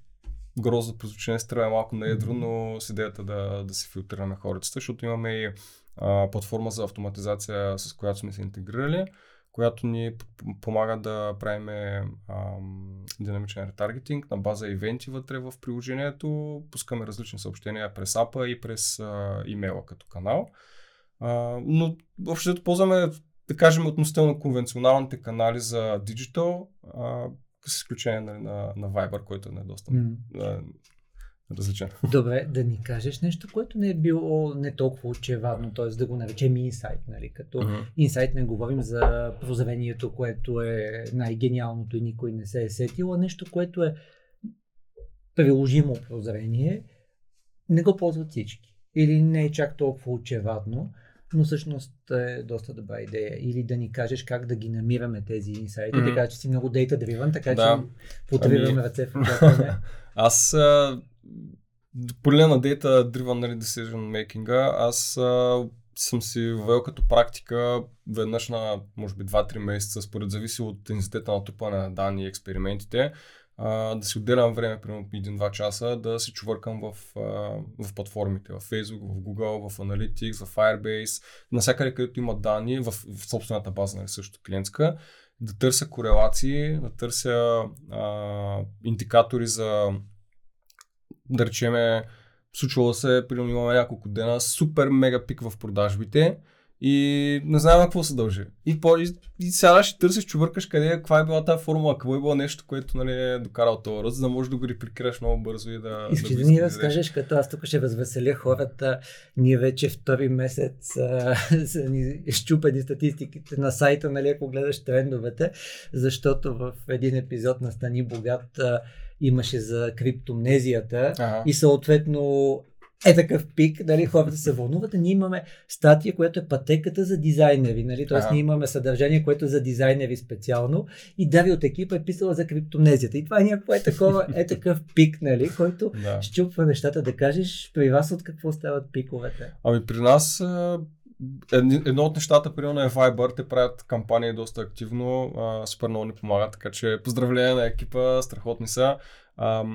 S3: грозно прозвучение се малко на едро, но с идеята да, да се филтрираме хората, защото имаме и а, платформа за автоматизация, с която сме се интегрирали, която ни помага да правим динамичен ретаргетинг на база ивенти вътре в приложението. Пускаме различни съобщения през апа и през а, имейла като канал. А, но общо ползваме, да кажем, относително конвенционалните канали за диджитал, с изключение на, на, на Viber, който е доста mm. а, различен.
S2: Добре, да ни кажеш нещо, което не е било не толкова очевадно, т.е. да го наречем инсайт, нали? Като инсайт не говорим за прозрението, което е най-гениалното и никой не се е сетил, а нещо, което е приложимо прозрение, не го ползват всички. Или не е чак толкова очевадно но всъщност е доста добра идея. Или да ни кажеш как да ги намираме тези инсайти, mm-hmm. така че си много дейта дриван, така да. че потриваме ами... ръце в
S3: Аз по линия на дейта дриван нали, decision making аз а, съм си въвел като практика веднъж на, може би, 2-3 месеца, според зависи от интензитета на трупане на данни и експериментите, да си отделям време, примерно 1-2 часа, да се чувъркам в, в платформите, в Facebook, в Google, в Analytics, в Firebase, навсякъде където има данни, в, в собствената база, нали, също клиентска, да търся корелации, да търся а, индикатори за, да речеме, случвало се, примерно имаме няколко дена, супер мега пик в продажбите и не знаем на какво се дължи. И, по, и, и сега ще търсиш, чувъркаш къде, каква е била тази формула, какво е било нещо, което нали, е докарал този ръст, за да можеш да го репликираш много бързо и да.
S2: Искаш
S3: да,
S2: да ни разкажеш, като аз тук ще развеселя хората. Ние вече втори месец а, са ни щупени статистиките на сайта, нали, ако гледаш трендовете, защото в един епизод на Стани Богат а, имаше за криптомнезията ага. и съответно е такъв пик, нали, хората се вълнуват, а ние имаме статия, която е пътеката за дизайнери, нали, т.е. ние имаме съдържание, което е за дизайнери специално и Дари от екипа е писала за криптомнезията. И това е някакво е такова, е такъв пик, нали, който да. щупва нещата да кажеш при вас от какво стават пиковете.
S3: Ами при нас Едно от нещата, примерно е Viber, те правят кампании доста активно, а, супер много ни помагат, така че поздравления на екипа, страхотни са. А,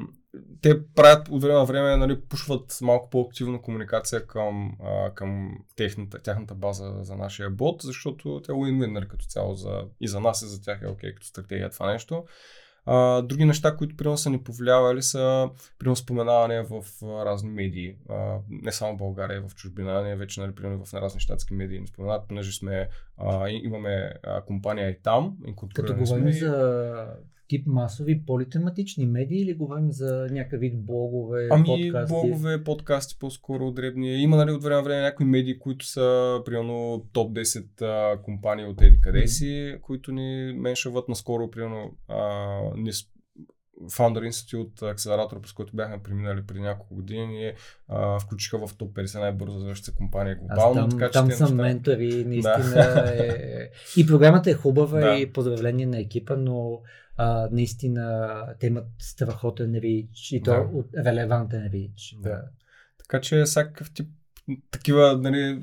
S3: те правят от време на време, нали, пушват малко по-активно комуникация към, а, към техната, тяхната база за нашия бот, защото тя е win-win нали, като цяло за, и за нас и за тях е окей okay, като стратегия това нещо. А, други неща, които примерно са ни повлиявали са примерно споменаване в а, разни медии. А, не само в България, в чужбина, ние вече нали, примерно в разни щатски медии ни споменават, понеже сме, а, имаме а, компания и там.
S2: Като говорим за тип масови политематични медии или говорим за някакъв вид блогове,
S3: ами, подкасти? блогове, подкасти по-скоро дребни. Има нали, от време на време някои медии, които са примерно топ 10 а, компании от еди къде си, mm-hmm. които ни меншават наскоро, примерно а, ни Founder Institute, акселератор, през който бяхме преминали преди няколко години, ни а, включиха в топ 50 най-бързо завършващи компания глобално.
S2: Аз там, така, там съм неща... ментори, наистина. Да. Е... И програмата е хубава да. и поздравление на екипа, но а, наистина те имат страхотен рич и то да. от релевантен рич.
S3: Да. Така че всякакъв тип такива, нали,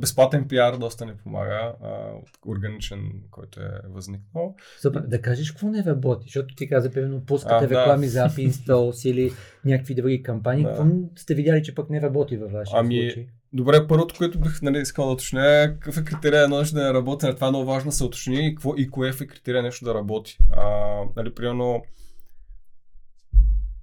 S3: безплатен пиар доста не помага, а, органичен, който е възникнал.
S2: Супер, да кажеш какво не работи, защото ти каза, примерно, пускате а, реклами да. за App Installs или някакви други кампании. Да. Какво сте видяли, че пък не работи във вашия ами, случай?
S3: Добре, първото, което бих нали, искал да уточня е какъв е критерия едно нещо да не работи. Това е много важно да се уточни и, какво, и кое е критерия нещо да работи. А, нали, примерно,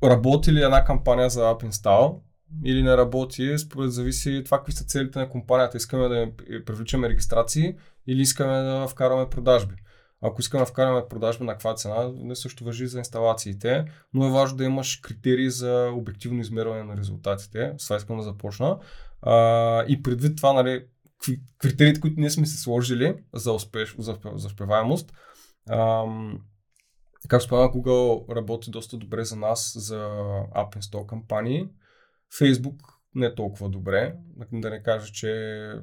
S3: работи ли една кампания за App Install или не работи, според зависи това какви са целите на компанията. Искаме да привличаме регистрации или искаме да вкараме продажби. Ако искаме да вкараме продажба на каква цена, не също въжи за инсталациите, но е важно да имаш критерии за обективно измерване на резултатите. С това искам да започна. А, и предвид това, нали, критериите, които ние сме се сложили за, успеш, за, за успеваемост, ам, както спомена, Google работи доста добре за нас за App Install кампании. Facebook не е толкова добре, да не кажа, че е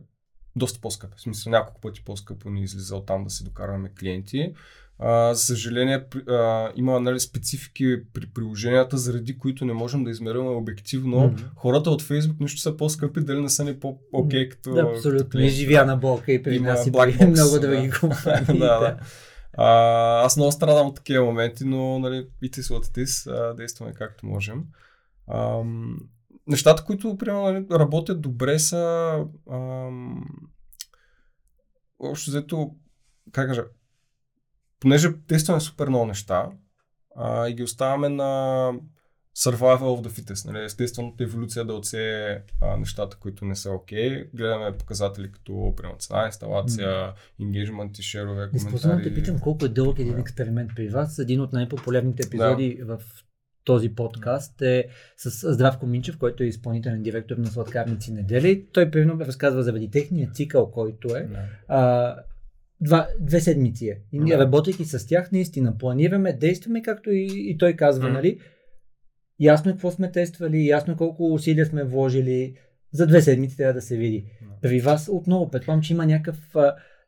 S3: доста по-скъп. В смисъл няколко пъти по-скъпо ни излиза от там да си докарваме клиенти. А, за съжаление, а, има нали, специфики при приложенията, заради които не можем да измерим обективно. Mm-hmm. Хората от Facebook нищо са по-скъпи, дали не са ни по-окей като...
S2: Да, абсолютно. И живя на болка и при нас и при много други компании. да, да.
S3: А, аз много страдам от такива моменти, но нали, и ти с действаме както можем. А, нещата, които примерно, нали, работят добре са ам, общо взето, как кажа, понеже тестваме супер много неща а, и ги оставяме на survival of the fittest, нали, естествената еволюция да отсее а, нещата, които не са окей. Okay. Гледаме показатели като примерно цена, инсталация, mm. engagement шерове, коментари.
S2: да те питам колко е дълъг един експеримент при вас. Един от най-популярните епизоди да. в този подкаст е с Здравко Минчев, който е изпълнителен директор на Сладкарници недели. Той примерно разказва заради техния цикъл, който е. Да. А, два, две седмици е. И ние, да. работейки с тях, наистина планираме, действаме, както и, и той казва, mm. нали? Ясно е какво сме тествали, ясно е колко усилия сме вложили. За две седмици трябва да се види. Mm. При вас отново, предполагам, че има някакъв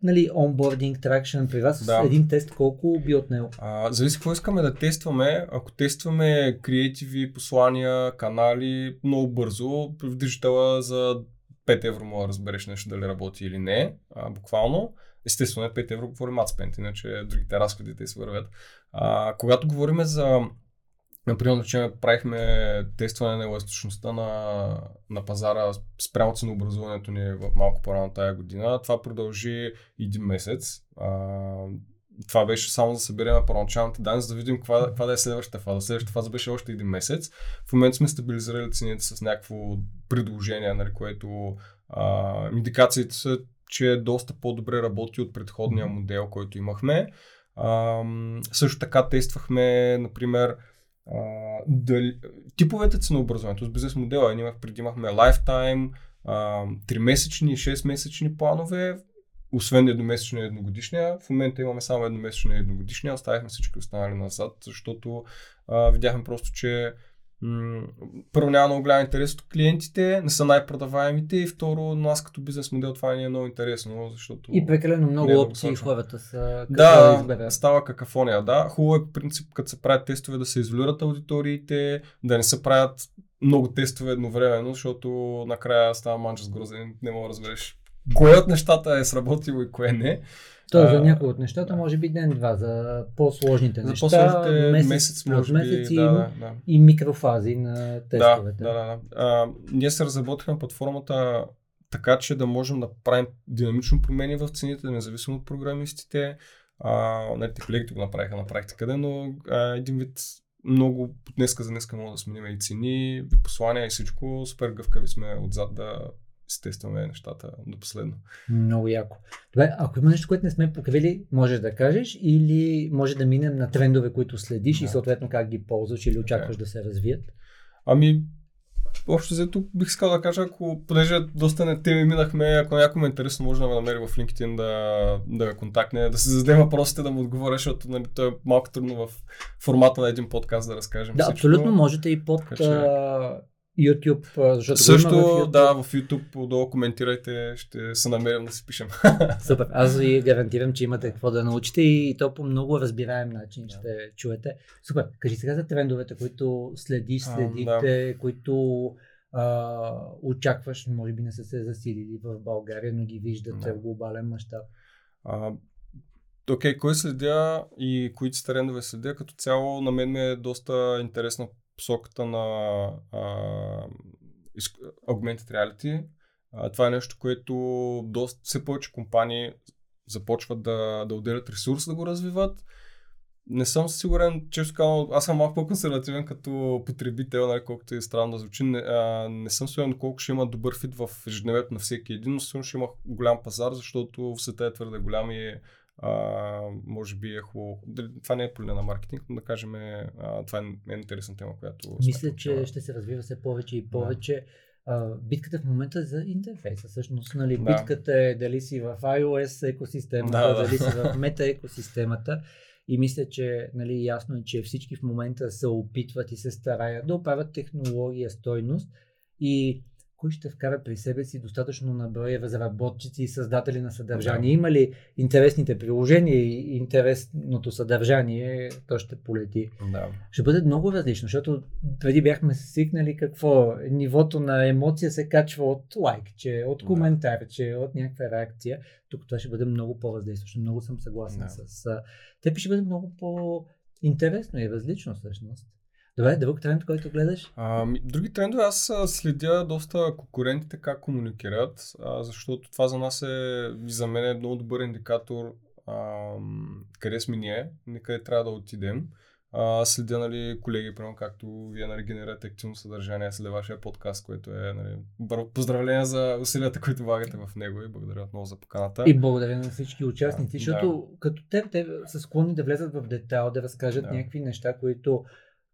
S2: нали, онбординг, тракшн, при вас да. един тест колко би отнел?
S3: А, зависи какво искаме да тестваме. Ако тестваме креативи, послания, канали, много бързо, в диджитала за 5 евро мога да разбереш нещо дали работи или не, а, буквално. Естествено, 5 евро говорим AdSpend, иначе другите разходи те свървят. А, когато говорим за Например, че правихме тестване на еластичността на, на пазара спрямо ценообразуването ни в малко по-рано тая година. Това продължи един месец. А, това беше само да съберем първоначалните данни, за да видим каква, каква да е следващата фаза. Следващата фаза беше още един месец. В момента сме стабилизирали цените с някакво предложение, нали, което а, индикациите са, че доста по-добре работи от предходния модел, който имахме. А, също така тествахме, например, а, дали, типовете ценообразуването с бизнес модела. Ние преди имахме а, 3-месечни и 6-месечни планове, освен едномесечния и едногодишния. В момента имаме само едномесечния и едногодишния, оставихме всички останали назад, защото а, видяхме просто, че първо няма много голям интерес от клиентите, не са най-продаваемите и второ, нас като бизнес модел това не е много интересно, защото...
S2: И прекалено много е опции хората са
S3: да, да става какафония, да. Хубаво е принцип, като се правят тестове да се изолират аудиториите, да не се правят много тестове едновременно, защото накрая става манча с грозен, не мога да разбереш кое от нещата е сработило и кое не.
S2: То за някои от нещата може би ден-два, за по-сложните
S3: за
S2: неща.
S3: по-сложните месец, месец може
S2: месец
S3: би,
S2: и,
S3: да, да.
S2: и микрофази на тестовете.
S3: Да, да, да. А, ние се разработихме платформата така, че да можем да правим динамично промени в цените, независимо от програмистите. А, нали, колегите го направиха на практика, но а, един вид много днеска за днеска мога да сменим и цени, и послания и всичко. Супер гъвкави сме отзад да тестваме нещата до последно.
S2: Много яко. Добре, ако има нещо, което не сме покрили, можеш да кажеш или може да минем на трендове, които следиш да. и съответно как ги ползваш или очакваш okay. да се развият?
S3: Ами, общо взето бих искал да кажа, ако, понеже доста не теми минахме, ако някой ме е интересно, може да ме намери в LinkedIn да, да ме контактне, да се зададе въпросите, да му отговоря, защото нали, то е малко трудно в формата на един подкаст да разкажем
S2: Да,
S3: всичко.
S2: абсолютно можете и под така, че... YouTube, защото
S3: Също, в YouTube. да, в YouTube отдолу коментирайте, ще се намерим да си пишем.
S2: Супер, аз ви гарантирам, че имате какво да научите и то по много разбираем начин ще yeah. чуете. Супер, кажи сега за трендовете, които следиш, следите, uh, да. които а, очакваш, може би не са се засилили в България, но ги виждате yeah. в глобален мащаб.
S3: Окей, okay, кой следя и които трендове следя, като цяло на мен ми е доста интересна посоката на а, Augmented Reality. А, това е нещо, което доста, все повече компании започват да, да отделят ресурс да го развиват. Не съм сигурен, често казвам, аз съм малко по-консервативен като потребител, нали, колкото е странно да звучи. Не, а, не съм сигурен колко ще има добър фит в ежедневието на всеки един, но сигурно ще има голям пазар, защото в света е твърде голям и а, може би е хубаво. Това не е поле на маркетинг, но да кажем, а, това е интересна тема, която.
S2: Мисля, че ще се развива все повече и повече. Да. А, битката в момента е за интерфейса. Всъщност, нали, да. битката е дали си в iOS екосистемата, да, да. дали си в мета екосистемата. И мисля, че нали, ясно е, че всички в момента се опитват и се стараят да оправят технология, стойност. И кой ще вкара при себе си достатъчно наброя разработчици и създатели на съдържание. Да. Има ли интересните приложения и интересното съдържание, то ще полети.
S3: Да.
S2: Ще бъде много различно, защото преди бяхме свикнали какво нивото на емоция се качва от лайк, че от коментар, да. че от някаква реакция. Тук това ще бъде много по-въздействащо. Много съм съгласен да. с... Те ще бъде много по-интересно и различно всъщност. Добре, друг тренд, който гледаш?
S3: А, други трендове, аз следя доста конкурентите как комуникират, а, защото това за нас е, за мен е много добър индикатор а, къде сме ние, къде трябва да отидем. А, следя нали, колеги, примерно, както вие нали, генерирате активно съдържание, следя вашия подкаст, което е нали, поздравления за усилията, които влагате в него и благодаря отново за поканата.
S2: И благодаря на всички участници, да, защото да. като те, те са склонни да влезат в детайл, да разкажат да. някакви неща, които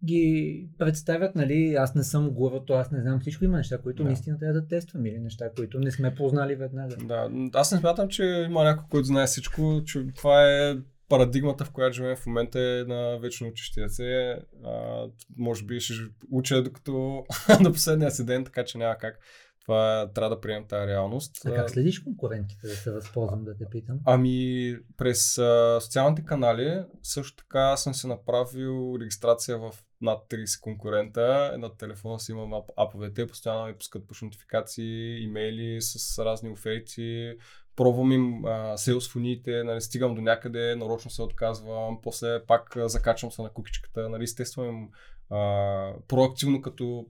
S2: ги представят, нали, аз не съм главато, аз не знам всичко, има неща, които да. наистина трябва да тестваме или неща, които не сме познали веднага.
S3: Да, аз не смятам, че има някой, който знае всичко, че това е парадигмата, в която живеем в момента е на вечно учещия се. А, може би ще уча докато до последния си ден, така че няма как. Това трябва да приемем тази реалност.
S2: А как следиш конкурентите, да се възползвам да те питам?
S3: Ами, през а, социалните канали също така съм се направил регистрация в над 30 конкурента. На телефона си имам аповете, постоянно ми пускат по нотификации, имейли с разни оферти. Пробвам им селс фоните, нали, стигам до някъде, нарочно се отказвам, после пак закачвам се на кукичката, нали, естествено им а, проактивно като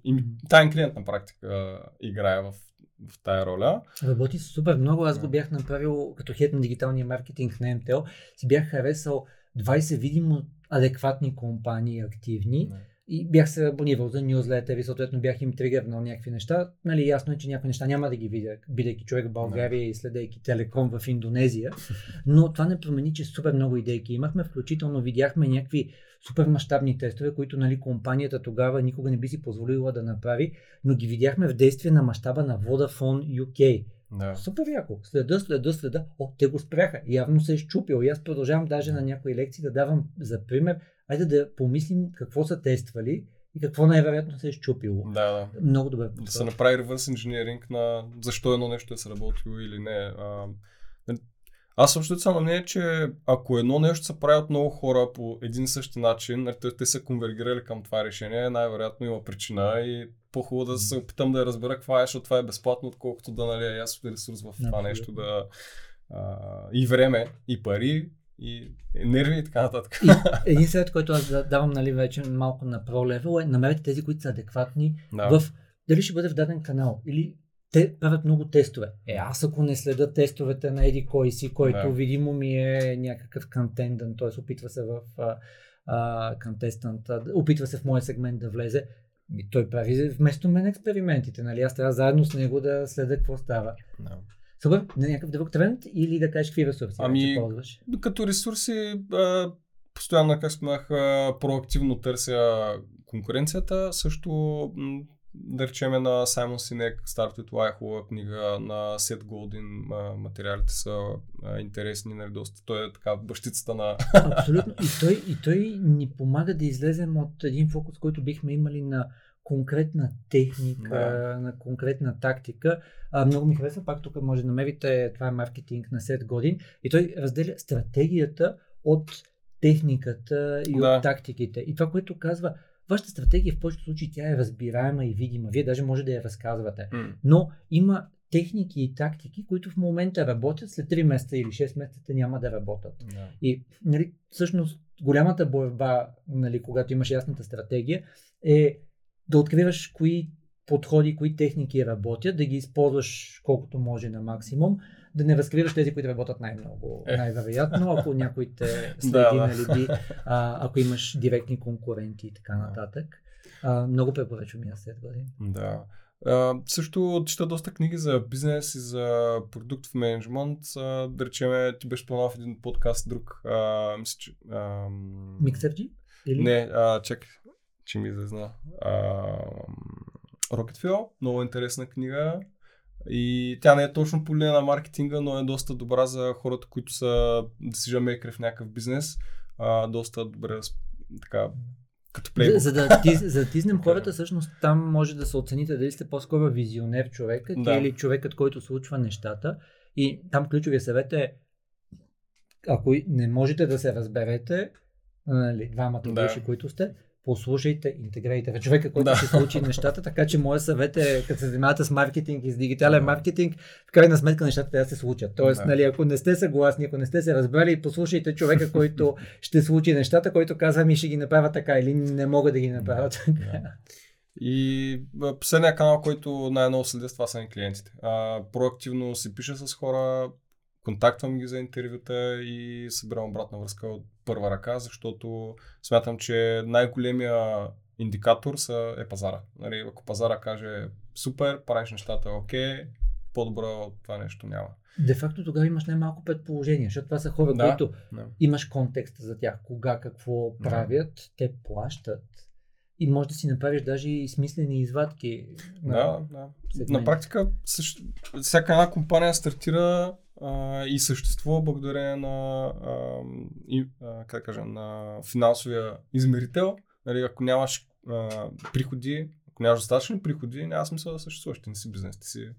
S3: тайн клиент на практика а, играя в в тая роля.
S2: Работи супер много. Аз го бях направил като хед на дигиталния маркетинг на МТО. Си бях харесал 20 видимо адекватни компании активни. Не. и бях се абонирал за нюзлетери, съответно бях им тригърнал някакви неща. Нали, ясно е, че някои неща няма да ги видя, бидейки човек в България no. и следейки телеком в Индонезия. Но това не промени, че супер много идейки имахме. Включително видяхме някакви супер мащабни тестове, които нали, компанията тогава никога не би си позволила да направи, но ги видяхме в действие на мащаба на Vodafone UK.
S3: Да.
S2: Супер яко. Следа, следа, следа. О, те го спряха. Явно се е щупил. И аз продължавам даже на някои лекции да давам за пример. Айде да помислим какво са тествали и какво най-вероятно се е щупило.
S3: Да, да.
S2: Много добре.
S3: Да се направи ревърс инженеринг на защо едно нещо е сработило или не. А, аз също съм на мнение, че ако едно нещо се прави от много хора по един и същи начин, нали, те, те са конвергирали към това решение, най-вероятно има причина и по-хубаво да се опитам да разбера каква е, защото това е безплатно, отколкото да нали, аз ресурс в това нещо да а, и време, и пари, и нерви и така нататък.
S2: И един съвет, който аз давам нали, вече малко на про левел е намерете тези, които са адекватни да. в дали ще бъде в даден канал или те правят много тестове. Е, аз ако не следа тестовете на еди кой си, който да. видимо ми е някакъв контендън, т.е. опитва се в контестант, опитва се в моя сегмент да влезе, той прави вместо мен експериментите, нали? Аз трябва заедно с него да следя какво става. Да. Супер, на някакъв друг тренд или да кажеш какви ресурси
S3: ами,
S2: ползваш?
S3: Като ресурси, а, постоянно, как споменах, проактивно търся конкуренцията, също да речеме на Саймон Синек, Start with Why, хубава книга, на Сет Голдин, материалите са интересни, нали, доста. Той е така бащицата на...
S2: Абсолютно. И той, и той ни помага да излезем от един фокус, който бихме имали на конкретна техника, да. на конкретна тактика. А, много ми харесва, пак тук може да намерите, това е маркетинг на 7 години и той разделя стратегията от техниката и да. от тактиките. И това, което казва, Вашата стратегия в повечето случаи тя е разбираема и видима. Вие даже може да я разказвате. Mm. Но има техники и тактики, които в момента работят, след 3 месеца или 6 месеца те няма да работят. Yeah. И нали, всъщност голямата борба, нали, когато имаш ясната стратегия, е да откриваш кои подходи, кои техники работят, да ги използваш колкото може на максимум, да не разкриваш тези, които работят най-много, е. най-вероятно, ако някой те следи, нали, а, ако имаш директни конкуренти и така нататък. А, много препоръчвам и аз след години.
S3: Да. А, също чета доста книги за бизнес и за продуктов менеджмент. А, да речем, ти беше споменал в един подкаст друг. А, мисля, че,
S2: Миксерджи? Или?
S3: Не, а, чакай, че ми излезна. Rocket Fuel, много интересна книга. И тя не е точно по линия на маркетинга, но е доста добра за хората, които са decision maker в някакъв бизнес. А, доста добре така, като
S2: За, за, да, ти, за да тизнем хората, всъщност там може да се оцените дали сте по-скоро визионер човекът да. или човекът, който случва нещата. И там ключовия съвет е, ако не можете да се разберете, нали, двамата да. души, които сте, послушайте, интегрейте човека, който да. ще случи нещата, така че моят съвет е, като се занимавате с маркетинг и с дигитален маркетинг, в крайна сметка нещата трябва да се случат. Тоест, да. нали, ако не сте съгласни, ако не сте се разбрали, послушайте човека, който ще случи нещата, който казва ми ще ги направя така или не мога да ги направя така. Да.
S3: И последния канал, който най-много следя, това са ни клиентите. А, проактивно си пиша с хора, контактвам ги за интервюта и събирам обратна връзка от първа ръка, защото смятам, че най-големия индикатор са, е пазара. Нали, ако пазара каже супер, правиш нещата окей, по-добро от това нещо няма.
S2: Де факто тогава имаш най-малко предположения, защото това са хора, да, които да. имаш контекст за тях, кога, какво да. правят, те плащат и може да си направиш даже и смислени извадки.
S3: Да, на да. На практика всяка една компания стартира а, и съществува благодарение на, а, и, а, как кажа, на финансовия измерител. Нали, ако нямаш а, приходи, ако нямаш достатъчно приходи, няма смисъл да съществуваш. Ти не си бизнес, ти си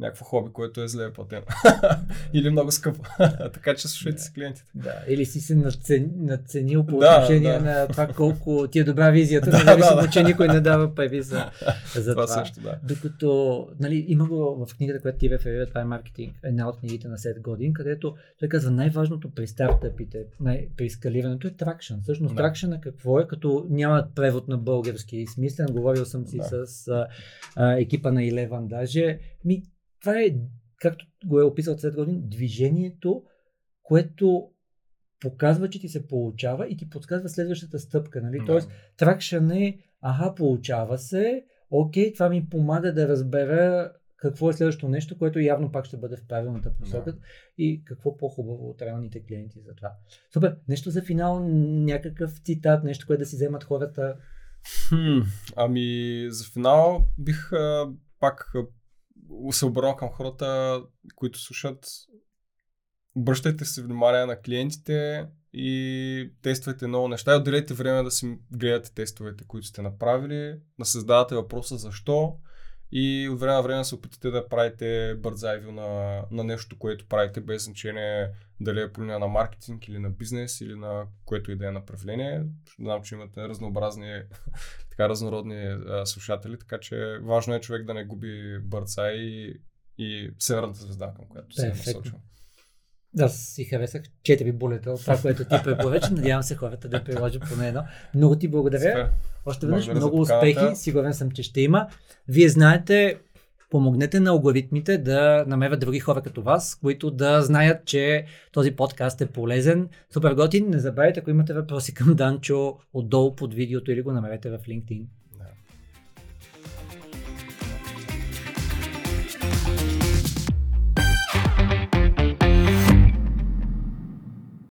S3: някакво хоби, което е зле платено. Или много скъпо. така че слушайте си клиентите.
S2: Да, или си се надцен, надценил по да, отношение да. на това колко ти е добра визията, да, независимо, да, да. че никой не дава пари за, за това. това. Също, да. Докато, нали, има го в книгата, която ти реферира, това е маркетинг, една от книгите на 7 години, където той казва най-важното при стартъпите, най- при скалирането е тракшн. Всъщност да. тракшна какво е, като нямат превод на български смислен, говорил съм си да. с а, а, екипа на Илеван даже, ми това е, както го е описал след години, движението, което показва, че ти се получава и ти подсказва следващата стъпка. Нали?
S3: Да.
S2: Тоест, тракшън е, аха, получава се, окей, това ми помага да разбера какво е следващото нещо, което явно пак ще бъде в правилната посока
S3: Да.
S2: и какво по-хубаво от реалните клиенти за това. Супер, нещо за финал, някакъв цитат, нещо, което да си вземат хората.
S3: Хм, ами за финал бих а, пак се обърнал към хората, които слушат. Обръщайте се внимание на клиентите и тествайте много неща и отделете време да си гледате тестовете, които сте направили, да се задавате въпроса защо и от време на време се опитате да правите бързайвил на, на нещо, което правите, без значение дали е по линия на маркетинг или на бизнес или на което и да е направление. Знам, че имате разнообразни така разнородни а, слушатели, така че важно е човек да не губи бърца и, и северната звезда, към която се
S2: Перфектно.
S3: насочва.
S2: Аз си харесах четири булета от това, което ти препоръча. Надявам се хората да приложат поне едно. Много ти благодаря.
S3: Супер.
S2: Още веднъж
S3: Благодаря
S2: много успехи. Сигурен съм, че ще има. Вие знаете, помогнете на алгоритмите да намерят други хора като вас, които да знаят, че този подкаст е полезен. Супер готин. Не забравяйте, ако имате въпроси към Данчо, отдолу под видеото или го намерете в LinkedIn.